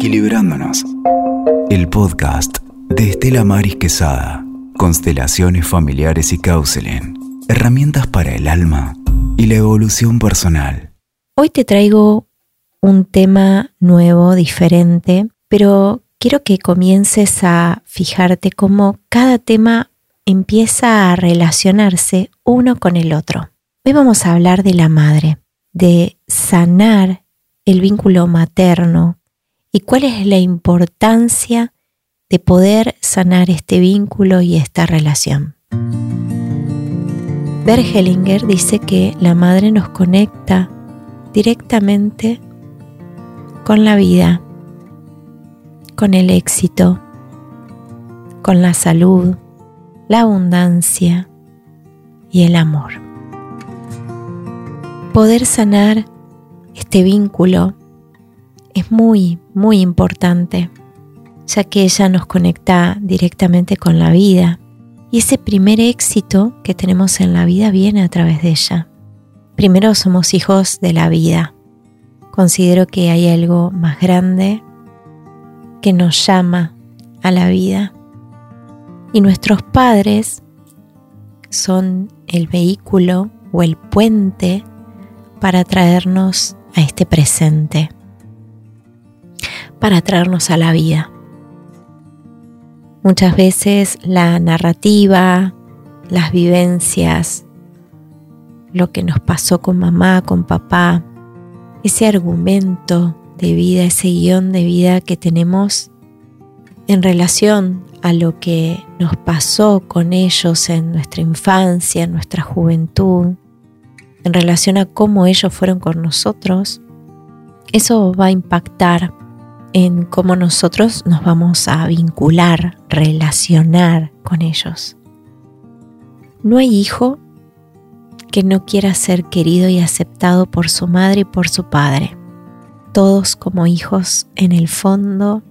Equilibrándonos. El podcast de Estela Maris Quesada. Constelaciones familiares y counseling. Herramientas para el alma y la evolución personal. Hoy te traigo un tema nuevo, diferente, pero quiero que comiences a fijarte cómo cada tema empieza a relacionarse uno con el otro. Hoy vamos a hablar de la madre, de sanar el vínculo materno y cuál es la importancia de poder sanar este vínculo y esta relación. Bergelinger dice que la madre nos conecta directamente con la vida, con el éxito, con la salud, la abundancia y el amor. Poder sanar este vínculo es muy, muy importante, ya que ella nos conecta directamente con la vida y ese primer éxito que tenemos en la vida viene a través de ella. Primero somos hijos de la vida. Considero que hay algo más grande que nos llama a la vida. Y nuestros padres son el vehículo o el puente para traernos a este presente, para traernos a la vida. Muchas veces la narrativa, las vivencias, lo que nos pasó con mamá, con papá, ese argumento de vida, ese guion de vida que tenemos en relación a lo que nos pasó con ellos en nuestra infancia, en nuestra juventud, en relación a cómo ellos fueron con nosotros, eso va a impactar en cómo nosotros nos vamos a vincular, relacionar con ellos. No hay hijo que no quiera ser querido y aceptado por su madre y por su padre. Todos como hijos en el fondo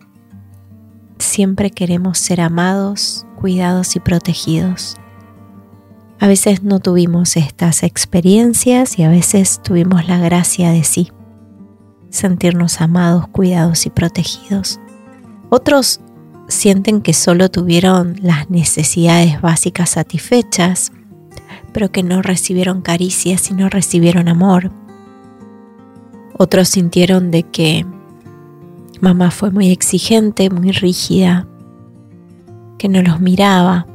siempre queremos ser amados, cuidados y protegidos. A veces no tuvimos estas experiencias y a veces tuvimos la gracia de sí, sentirnos amados, cuidados y protegidos. Otros sienten que solo tuvieron las necesidades básicas satisfechas, pero que no recibieron caricias y no recibieron amor. Otros sintieron de que mamá fue muy exigente, muy rígida, que no los miraba,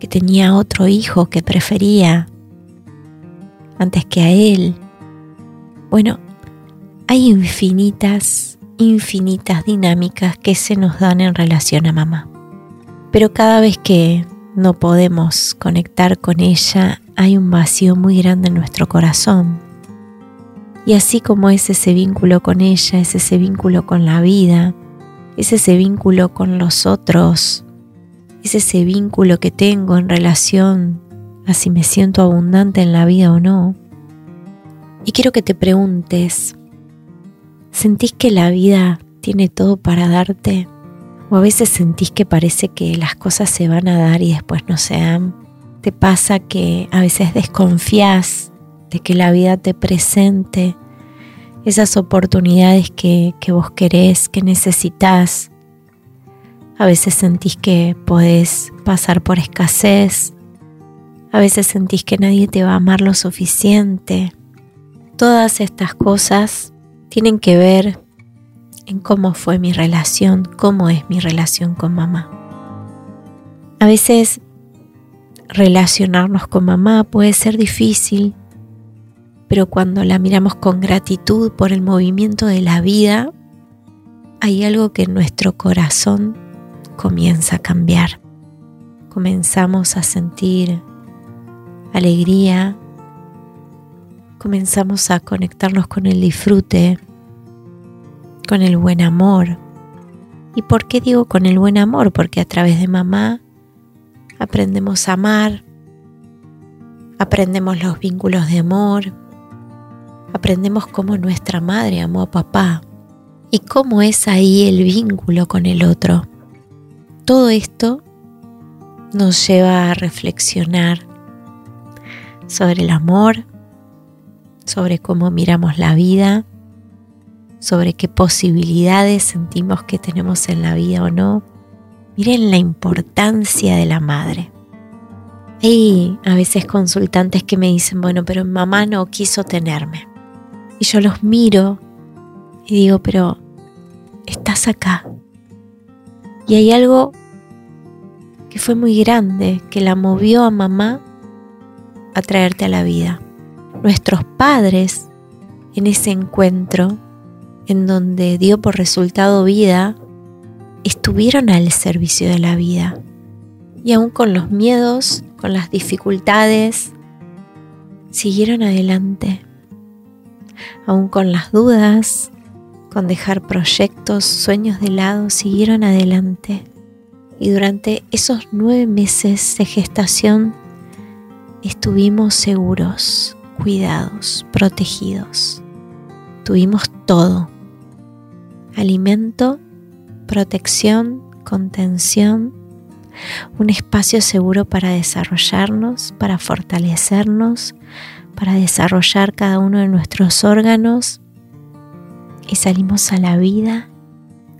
que tenía otro hijo que prefería antes que a él. Bueno, hay infinitas, infinitas dinámicas que se nos dan en relación a mamá. Pero cada vez que no podemos conectar con ella, hay un vacío muy grande en nuestro corazón. Y así como es ese vínculo con ella, es ese vínculo con la vida, es ese vínculo con los otros, es ese vínculo que tengo en relación a si me siento abundante en la vida o no. Y quiero que te preguntes, ¿sentís que la vida tiene todo para darte? ¿O a veces sentís que parece que las cosas se van a dar y después no se dan? ¿Te pasa que a veces desconfías de que la vida te presente esas oportunidades que, que vos querés, que necesitas a veces sentís que podés pasar por escasez. A veces sentís que nadie te va a amar lo suficiente. Todas estas cosas tienen que ver en cómo fue mi relación, cómo es mi relación con mamá. A veces relacionarnos con mamá puede ser difícil, pero cuando la miramos con gratitud por el movimiento de la vida, hay algo que en nuestro corazón comienza a cambiar. Comenzamos a sentir alegría, comenzamos a conectarnos con el disfrute, con el buen amor. ¿Y por qué digo con el buen amor? Porque a través de mamá aprendemos a amar, aprendemos los vínculos de amor, aprendemos cómo nuestra madre amó a papá y cómo es ahí el vínculo con el otro. Todo esto nos lleva a reflexionar sobre el amor, sobre cómo miramos la vida, sobre qué posibilidades sentimos que tenemos en la vida o no, miren la importancia de la madre. Hay a veces consultantes que me dicen, bueno, pero mamá no quiso tenerme. Y yo los miro y digo, pero estás acá. Y hay algo que fue muy grande, que la movió a mamá a traerte a la vida. Nuestros padres, en ese encuentro, en donde dio por resultado vida, estuvieron al servicio de la vida. Y aún con los miedos, con las dificultades, siguieron adelante. Aún con las dudas, con dejar proyectos, sueños de lado, siguieron adelante. Y durante esos nueve meses de gestación estuvimos seguros, cuidados, protegidos. Tuvimos todo. Alimento, protección, contención, un espacio seguro para desarrollarnos, para fortalecernos, para desarrollar cada uno de nuestros órganos y salimos a la vida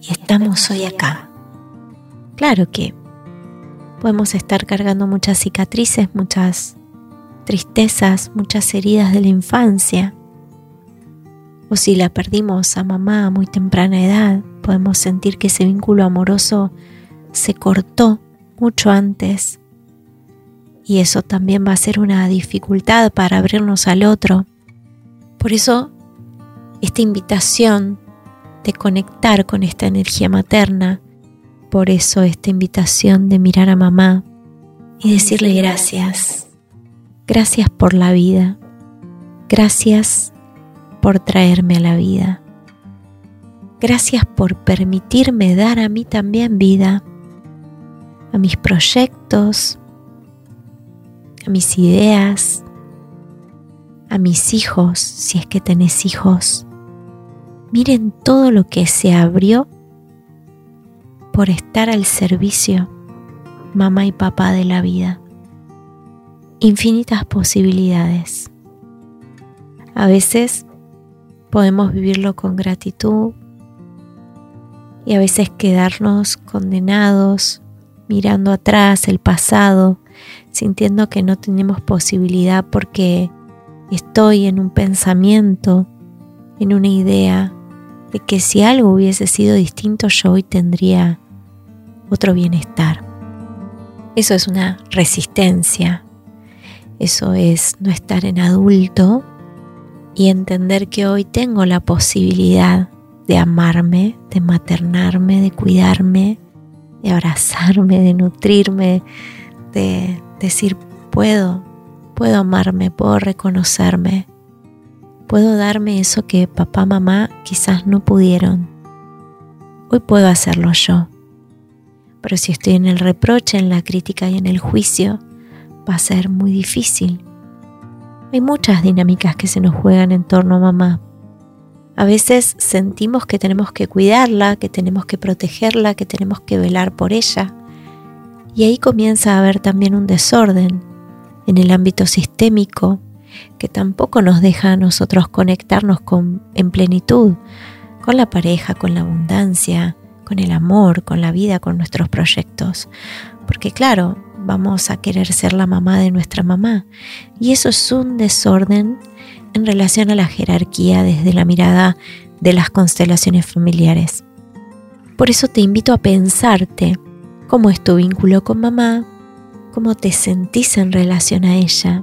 y estamos hoy acá. Claro que podemos estar cargando muchas cicatrices, muchas tristezas, muchas heridas de la infancia. O si la perdimos a mamá a muy temprana edad, podemos sentir que ese vínculo amoroso se cortó mucho antes. Y eso también va a ser una dificultad para abrirnos al otro. Por eso, esta invitación de conectar con esta energía materna, por eso esta invitación de mirar a mamá y decirle gracias. Gracias por la vida. Gracias por traerme a la vida. Gracias por permitirme dar a mí también vida, a mis proyectos, a mis ideas, a mis hijos, si es que tenés hijos. Miren todo lo que se abrió por estar al servicio, mamá y papá de la vida infinitas posibilidades. A veces podemos vivirlo con gratitud y a veces quedarnos condenados mirando atrás el pasado, sintiendo que no tenemos posibilidad porque estoy en un pensamiento, en una idea de que si algo hubiese sido distinto yo hoy tendría otro bienestar. Eso es una resistencia eso es no estar en adulto y entender que hoy tengo la posibilidad de amarme, de maternarme, de cuidarme, de abrazarme, de nutrirme, de decir puedo, puedo amarme, puedo reconocerme, puedo darme eso que papá, mamá quizás no pudieron. Hoy puedo hacerlo yo. Pero si estoy en el reproche, en la crítica y en el juicio, va a ser muy difícil. Hay muchas dinámicas que se nos juegan en torno a mamá. A veces sentimos que tenemos que cuidarla, que tenemos que protegerla, que tenemos que velar por ella. Y ahí comienza a haber también un desorden en el ámbito sistémico que tampoco nos deja a nosotros conectarnos con, en plenitud con la pareja, con la abundancia, con el amor, con la vida, con nuestros proyectos. Porque claro, vamos a querer ser la mamá de nuestra mamá. Y eso es un desorden en relación a la jerarquía desde la mirada de las constelaciones familiares. Por eso te invito a pensarte cómo es tu vínculo con mamá, cómo te sentís en relación a ella,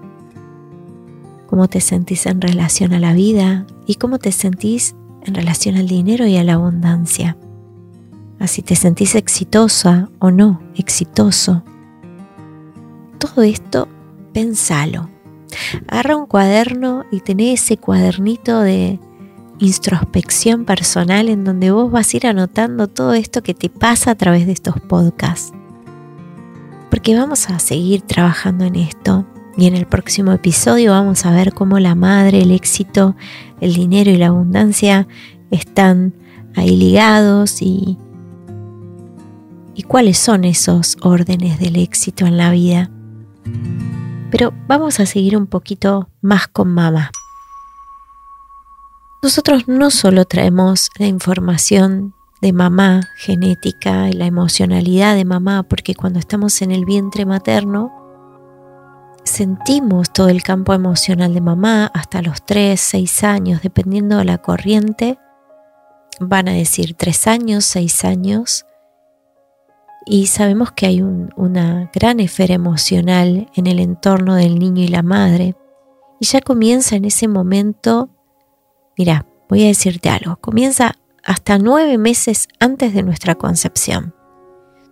cómo te sentís en relación a la vida y cómo te sentís en relación al dinero y a la abundancia. Así te sentís exitosa o no, exitoso todo esto, pensalo. Agarra un cuaderno y tenés ese cuadernito de introspección personal en donde vos vas a ir anotando todo esto que te pasa a través de estos podcasts. Porque vamos a seguir trabajando en esto y en el próximo episodio vamos a ver cómo la madre, el éxito, el dinero y la abundancia están ahí ligados y, y cuáles son esos órdenes del éxito en la vida. Pero vamos a seguir un poquito más con mamá. nosotros no solo traemos la información de mamá, genética y la emocionalidad de mamá, porque cuando estamos en el vientre materno, sentimos todo el campo emocional de mamá hasta los 3, 6 años, dependiendo de la corriente. Van a decir 3 años, 6 años. Y sabemos que hay una gran esfera emocional en el entorno del niño y la madre. Y ya comienza en ese momento, mira, voy a decirte algo, comienza hasta nueve meses antes de nuestra concepción.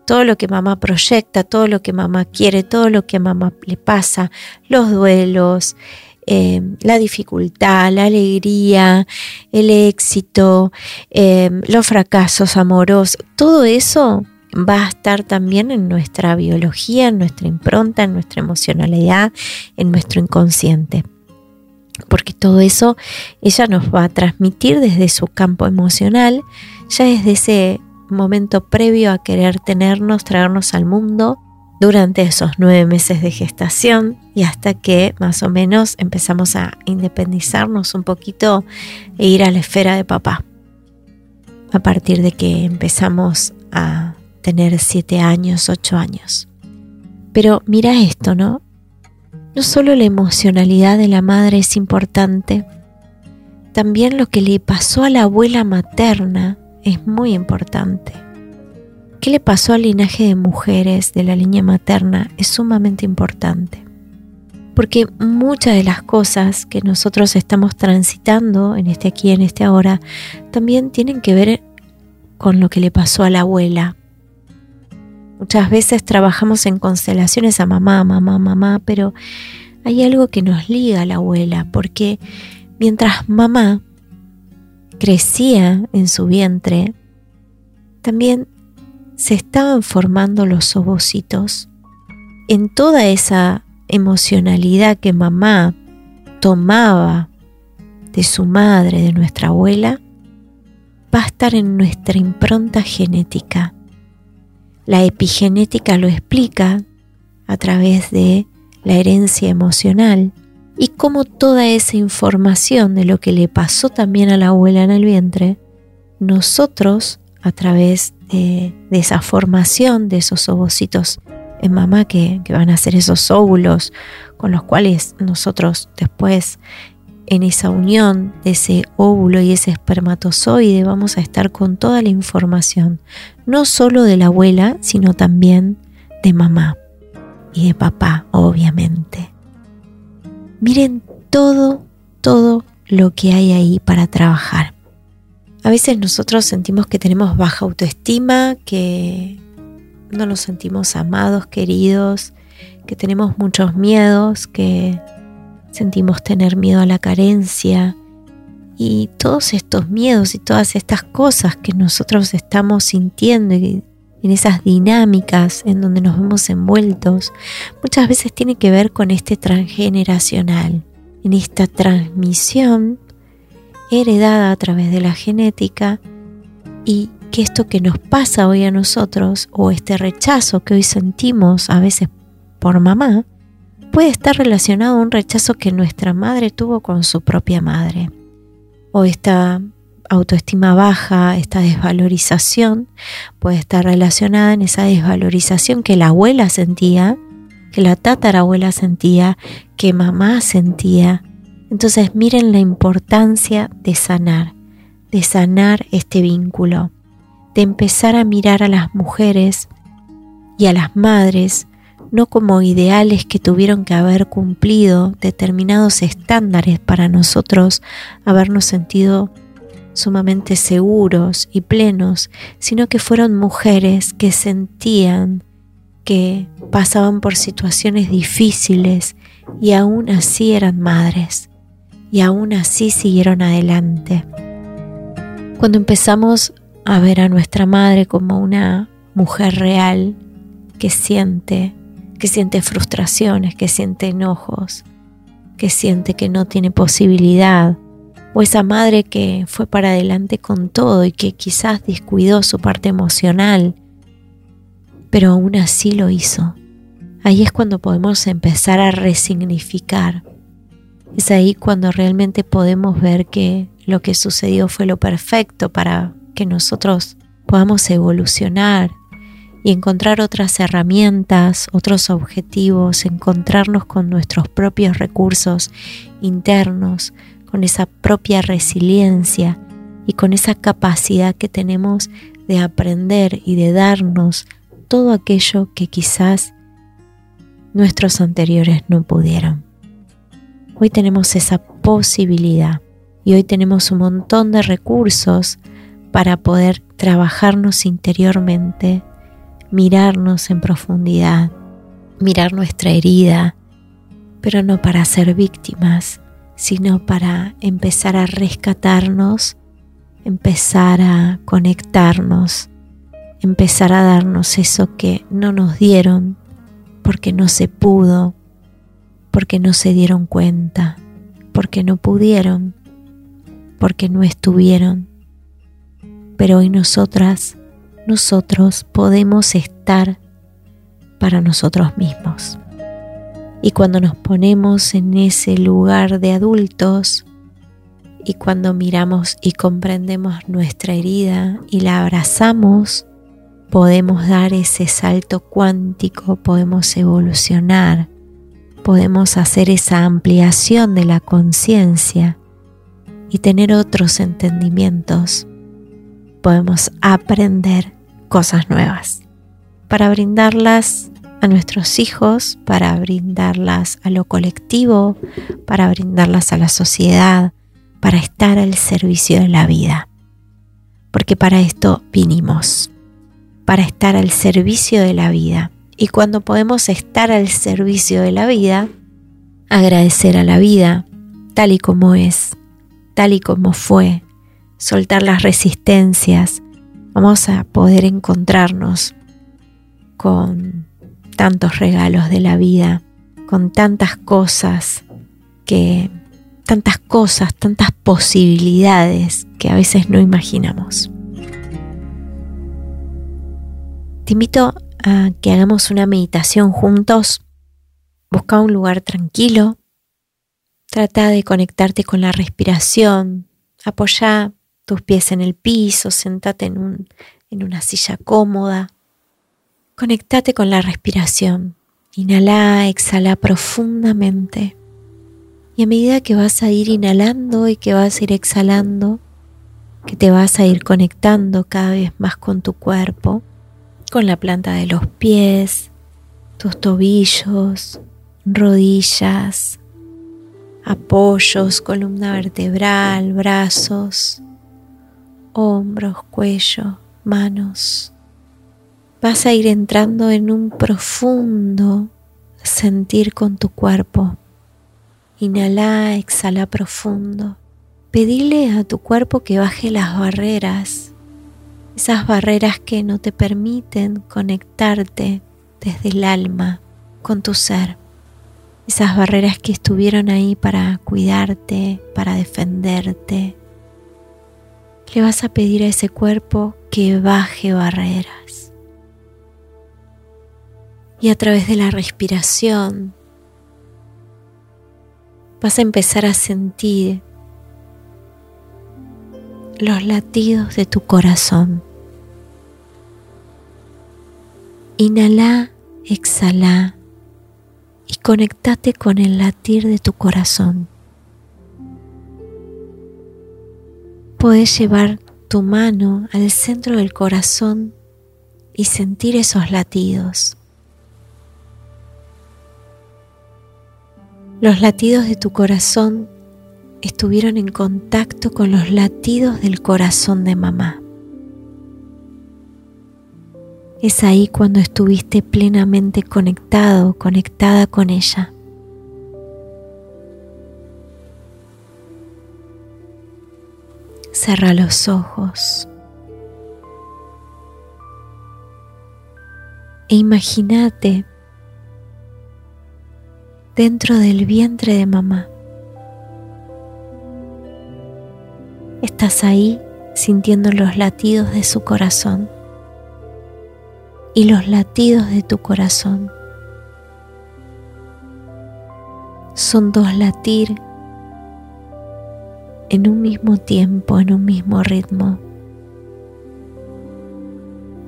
Todo lo que mamá proyecta, todo lo que mamá quiere, todo lo que a mamá le pasa, los duelos, eh, la dificultad, la alegría, el éxito, eh, los fracasos amorosos, todo eso va a estar también en nuestra biología, en nuestra impronta, en nuestra emocionalidad, en nuestro inconsciente porque todo eso ella nos va a transmitir desde su campo emocional, ya desde ese momento previo a querer tenernos, traernos al mundo durante esos nueve meses de gestación y hasta que más o menos empezamos a independizarnos un poquito e ir a la esfera de papá. A partir de que empezamos a tener siete años, ocho años. Pero mira esto, ¿no? No solo la emocionalidad de la madre es importante, también lo que le pasó a la abuela materna es muy importante. ¿Qué le pasó al linaje de mujeres de la línea materna? Es sumamente importante. Porque muchas de las cosas que nosotros estamos transitando en este aquí, en este ahora, también tienen que ver con lo que le pasó a la abuela. Muchas veces trabajamos en constelaciones a mamá, mamá, mamá, pero hay algo que nos liga a la abuela, porque mientras mamá crecía en su vientre, también se estaban formando los ovocitos. En toda esa emocionalidad que mamá tomaba de su madre, de nuestra abuela, va a estar en nuestra impronta genética. La epigenética lo explica a través de la herencia emocional y cómo toda esa información de lo que le pasó también a la abuela en el vientre, nosotros a través de, esa formación de esos ovocitos en mamá que, que van a ser esos óvulos con los cuales nosotros después en esa unión de ese óvulo y ese espermatozoide vamos a estar con toda la información, no solo de la abuela, sino también de mamá y de papá, obviamente. Miren todo, todo lo que hay ahí para trabajar. A veces nosotros sentimos que tenemos baja autoestima, que no nos sentimos amados, queridos, que tenemos muchos miedos, que sentimos tener miedo a la carencia y todos estos miedos y todas estas cosas que nosotros estamos sintiendo en esas dinámicas en donde nos vemos envueltos, muchas veces tiene que ver con este transgeneracional, en esta transmisión heredada a través de la genética y que esto que nos pasa hoy a nosotros o este rechazo que hoy sentimos a veces por mamá, puede estar relacionado a un rechazo que nuestra madre tuvo con su propia madre. O esta autoestima baja, esta desvalorización, puede estar relacionada en esa desvalorización que la abuela sentía, que la tatarabuela sentía, que mamá sentía. Entonces miren la importancia de sanar, de sanar este vínculo, de empezar a mirar a las mujeres y a las madres no como ideales que tuvieron que haber cumplido determinados estándares para nosotros habernos sentido sumamente seguros y plenos, sino que fueron mujeres que sentían que pasaban por situaciones difíciles y aún así eran madres y aún así siguieron adelante. Cuando empezamos a ver a nuestra madre como una mujer real que siente, que siente frustraciones, que siente enojos, que siente que no tiene posibilidad, o esa madre que fue para adelante con todo y que quizás descuidó su parte emocional, pero aún así lo hizo. Ahí es cuando podemos empezar a resignificar. Es ahí cuando realmente podemos ver que lo que sucedió fue lo perfecto para que nosotros podamos evolucionar y encontrar otras herramientas, otros objetivos, encontrarnos con nuestros propios recursos internos, con esa propia resiliencia y con esa capacidad que tenemos de aprender y de darnos todo aquello que quizás nuestros anteriores no pudieron. Hoy tenemos esa posibilidad y hoy tenemos un montón de recursos para poder trabajarnos interiormente, mirarnos en profundidad, mirar nuestra herida, pero no para ser víctimas, sino para empezar a rescatarnos, empezar a conectarnos, empezar a darnos eso que no nos dieron porque no se pudo, porque no se dieron cuenta, porque no pudieron, porque no estuvieron. Pero hoy nosotras, nosotros podemos estar para nosotros mismos. Y cuando nos ponemos en ese lugar de adultos y cuando miramos y comprendemos nuestra herida y la abrazamos, podemos dar ese salto cuántico, podemos evolucionar, podemos hacer esa ampliación de la conciencia y tener otros entendimientos. Podemos aprender cosas nuevas para brindarlas a nuestros hijos, para brindarlas a lo colectivo, para brindarlas a la sociedad, para estar al servicio de la vida. Porque para esto vinimos para estar al servicio de la vida. Y cuando podemos estar al servicio de la vida, agradecer a la vida tal y como es, tal y como fue, soltar las resistencias, vamos a poder encontrarnos con tantos regalos de la vida, con tantas cosas que tantas cosas, tantas posibilidades que a veces no imaginamos. Te invito a que hagamos una meditación juntos. Busca un lugar tranquilo. Trata de conectarte con la respiración. Apoya tus pies en el piso. Sentate en, un, en una silla cómoda. Conectate con la respiración. Inhala, exhala profundamente. Y a medida que vas a ir inhalando y que vas a ir exhalando, que te vas a ir conectando cada vez más con tu cuerpo, con la planta de los pies, tus tobillos, rodillas, apoyos, columna vertebral, brazos, hombros, cuello, manos. Vas a ir entrando en un profundo sentir con tu cuerpo. Inhala, exhala profundo. Pedile a tu cuerpo que baje las barreras esas barreras que no te permiten conectarte desde el alma con tu ser, esas barreras que estuvieron ahí para cuidarte, para defenderte. Le vas a pedir a ese cuerpo que baje barreras. Y a través de la respiración vas a empezar a sentir los latidos de tu corazón. Inhala, exhala y conectate con el latir de tu corazón. Puedes llevar tu mano al centro del corazón y sentir esos latidos. Los latidos de tu corazón estuvieron en contacto con los latidos del corazón de mamá. Es ahí cuando estuviste plenamente conectado, conectada con ella. Cerra los ojos. E imagínate dentro del vientre de mamá. Estás ahí sintiendo los latidos de su corazón y los latidos de tu corazón. Son dos latir en un mismo tiempo, en un mismo ritmo.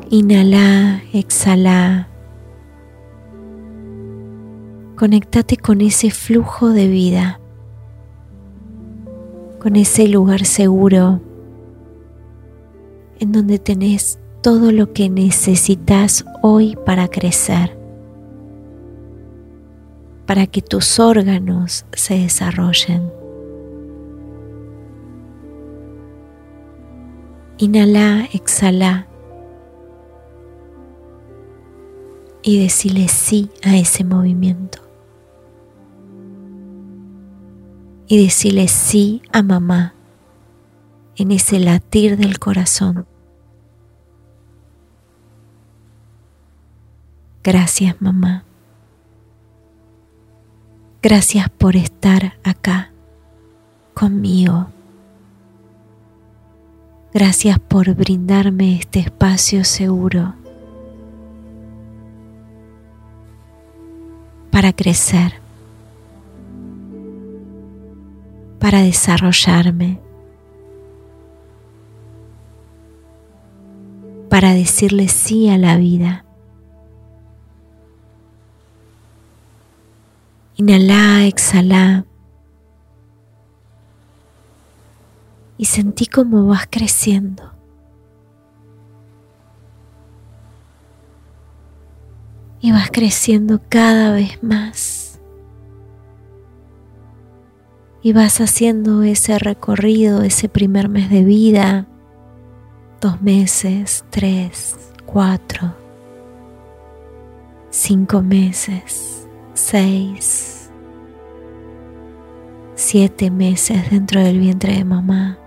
Inhala, exhala. Conectate con ese flujo de vida, con ese lugar seguro en donde tenés todo lo que necesitas hoy para crecer, para que tus órganos se desarrollen. Inhala, exhala y decirle sí a ese movimiento. Y decirle sí a mamá en ese latir del corazón. Gracias mamá. Gracias por estar acá conmigo. Gracias por brindarme este espacio seguro para crecer, para desarrollarme, para decirle sí a la vida. Inhala, exhala. Y sentí cómo vas creciendo. y vas creciendo cada vez más. Y vas haciendo ese recorrido, ese primer mes de vida, dos meses, tres, cuatro, cinco meses, seis, siete meses dentro del vientre de mamá.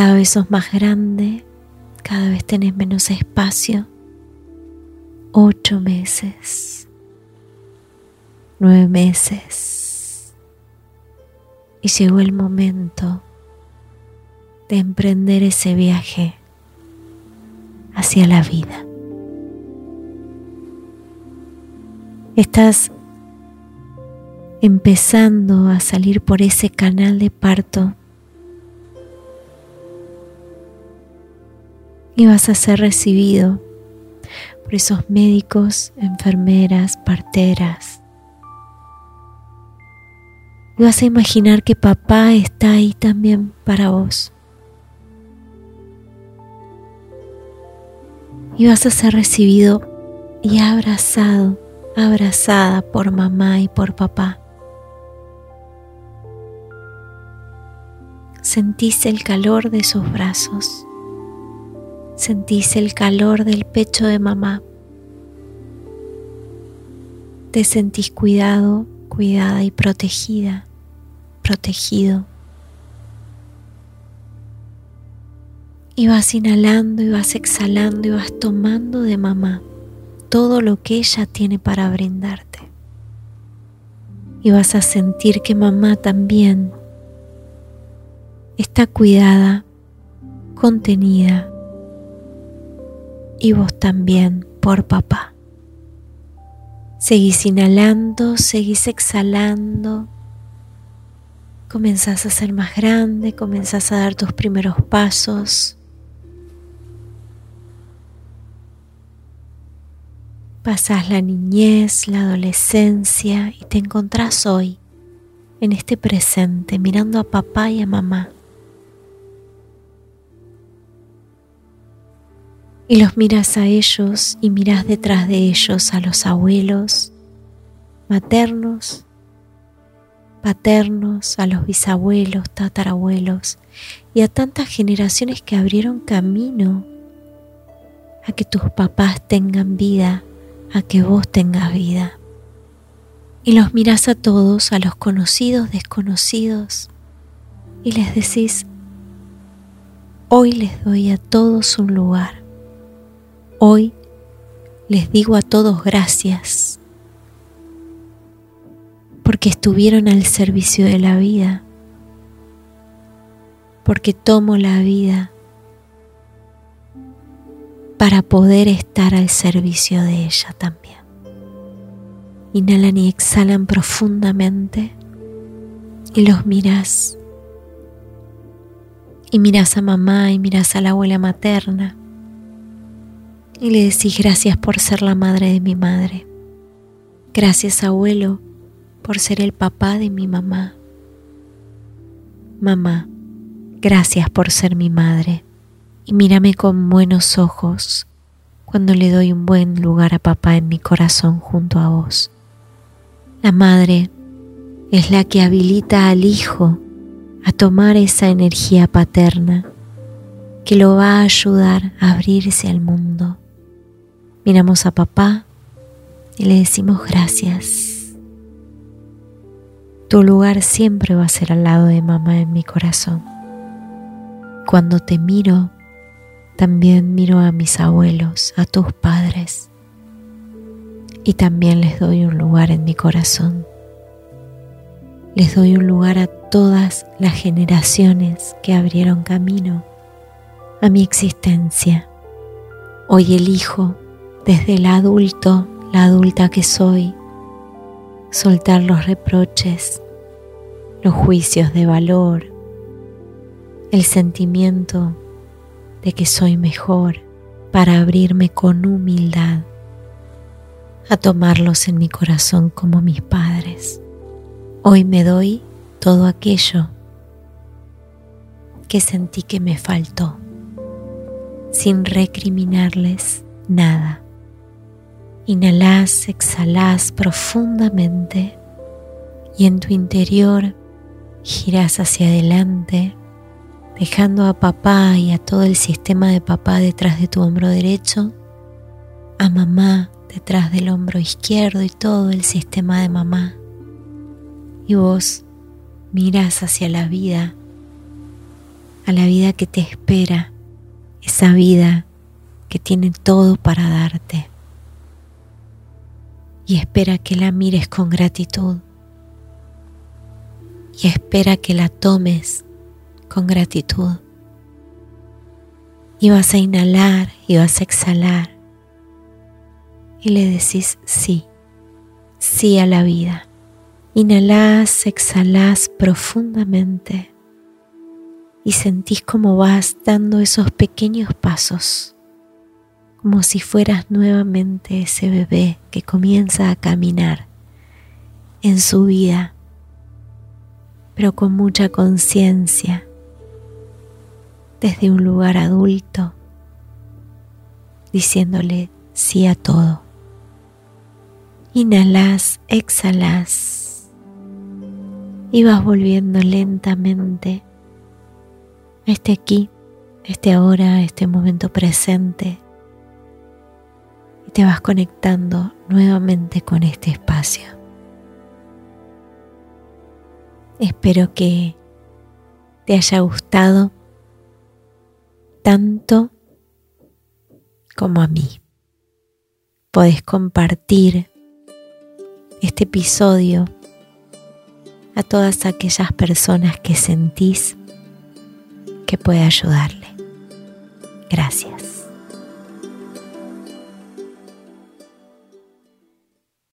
Cada vez sos más grande, cada vez tenés menos espacio ocho meses, nueve meses. Y llegó el momento de emprender ese viaje hacia la vida. Estás empezando a salir por ese canal de parto y vas a ser recibido por esos médicos, enfermeras, parteras. Y vas a imaginar que papá está ahí también para vos. Y vas a ser recibido y abrazado, abrazada por mamá y por papá. Sentís el calor de sus brazos sentís el calor del pecho de mamá. Te sentís cuidado, cuidada y protegida, protegido. Y vas inhalando y vas exhalando y vas tomando de mamá todo lo que ella tiene para brindarte. Y vas a sentir que mamá también está cuidada, contenida y vos también por papá. Seguís inhalando, seguís exhalando. Comenzás a ser más grande, comenzás a dar tus primeros pasos. Pasás la niñez, la adolescencia y te encontrás hoy, en este presente, mirando a papá y a mamá y los miras a ellos y miras detrás de ellos a los abuelos maternos, paternos, a los bisabuelos, tatarabuelos y a tantas generaciones que abrieron camino a que tus papás tengan vida, a que vos tengas vida. Y los miras a todos, a los conocidos, desconocidos, y les decís, hoy les doy a todos un lugar Hoy les digo a todos gracias porque estuvieron al servicio de la vida, porque tomo la vida para poder estar al servicio de ella también. Inhalan y exhalan profundamente y los miras Y miras a mamá y miras a la abuela materna y le decís gracias por ser la madre de mi madre. Gracias abuelo por ser el papá de mi mamá. Mamá, gracias por ser mi madre y mírame con buenos ojos cuando le doy un buen lugar a papá en mi corazón junto a vos. La madre es la que habilita al hijo a tomar esa energía paterna que lo va a ayudar a abrirse al mundo. Miramos a papá y le decimos gracias. Tu lugar siempre va a ser al lado de mamá en mi corazón. Cuando te miro, también miro a mis abuelos, a tus padres, y también les doy un lugar en mi corazón. Les doy un lugar a todas las generaciones que abrieron camino a mi existencia. Hoy elijo desde el adulto, la adulta que soy, soltar los reproches, los juicios de valor, el sentimiento de que soy mejor para abrirme con humildad a tomarlos en mi corazón como mis padres. Hoy me doy todo aquello que sentí que me faltó, sin recriminarles nada. Inhalás, exhalás profundamente y en tu interior girás hacia adelante, dejando a papá y a todo el sistema de papá detrás de tu hombro derecho, a mamá detrás del hombro izquierdo y todo el sistema de mamá. Y vos miras hacia la vida, a la vida que te espera, esa vida que tiene todo para darte y espera que la mires con gratitud y espera que la tomes con gratitud. Y vas a inhalar y vas a exhalar y le decís sí, sí a la vida. Inhalás, exhalás profundamente y sentís como vas dando esos pequeños pasos como si fueras nuevamente ese bebé que comienza a caminar en su vida, pero con mucha conciencia, desde un lugar adulto, diciéndole sí a todo. Inhalas, exhalas y vas volviendo lentamente este aquí, este ahora, este momento presente te vas conectando nuevamente con este espacio. Espero que te haya gustado tanto como a mí. Podés compartir este episodio a todas aquellas personas que sentís que puede ayudarle. Gracias.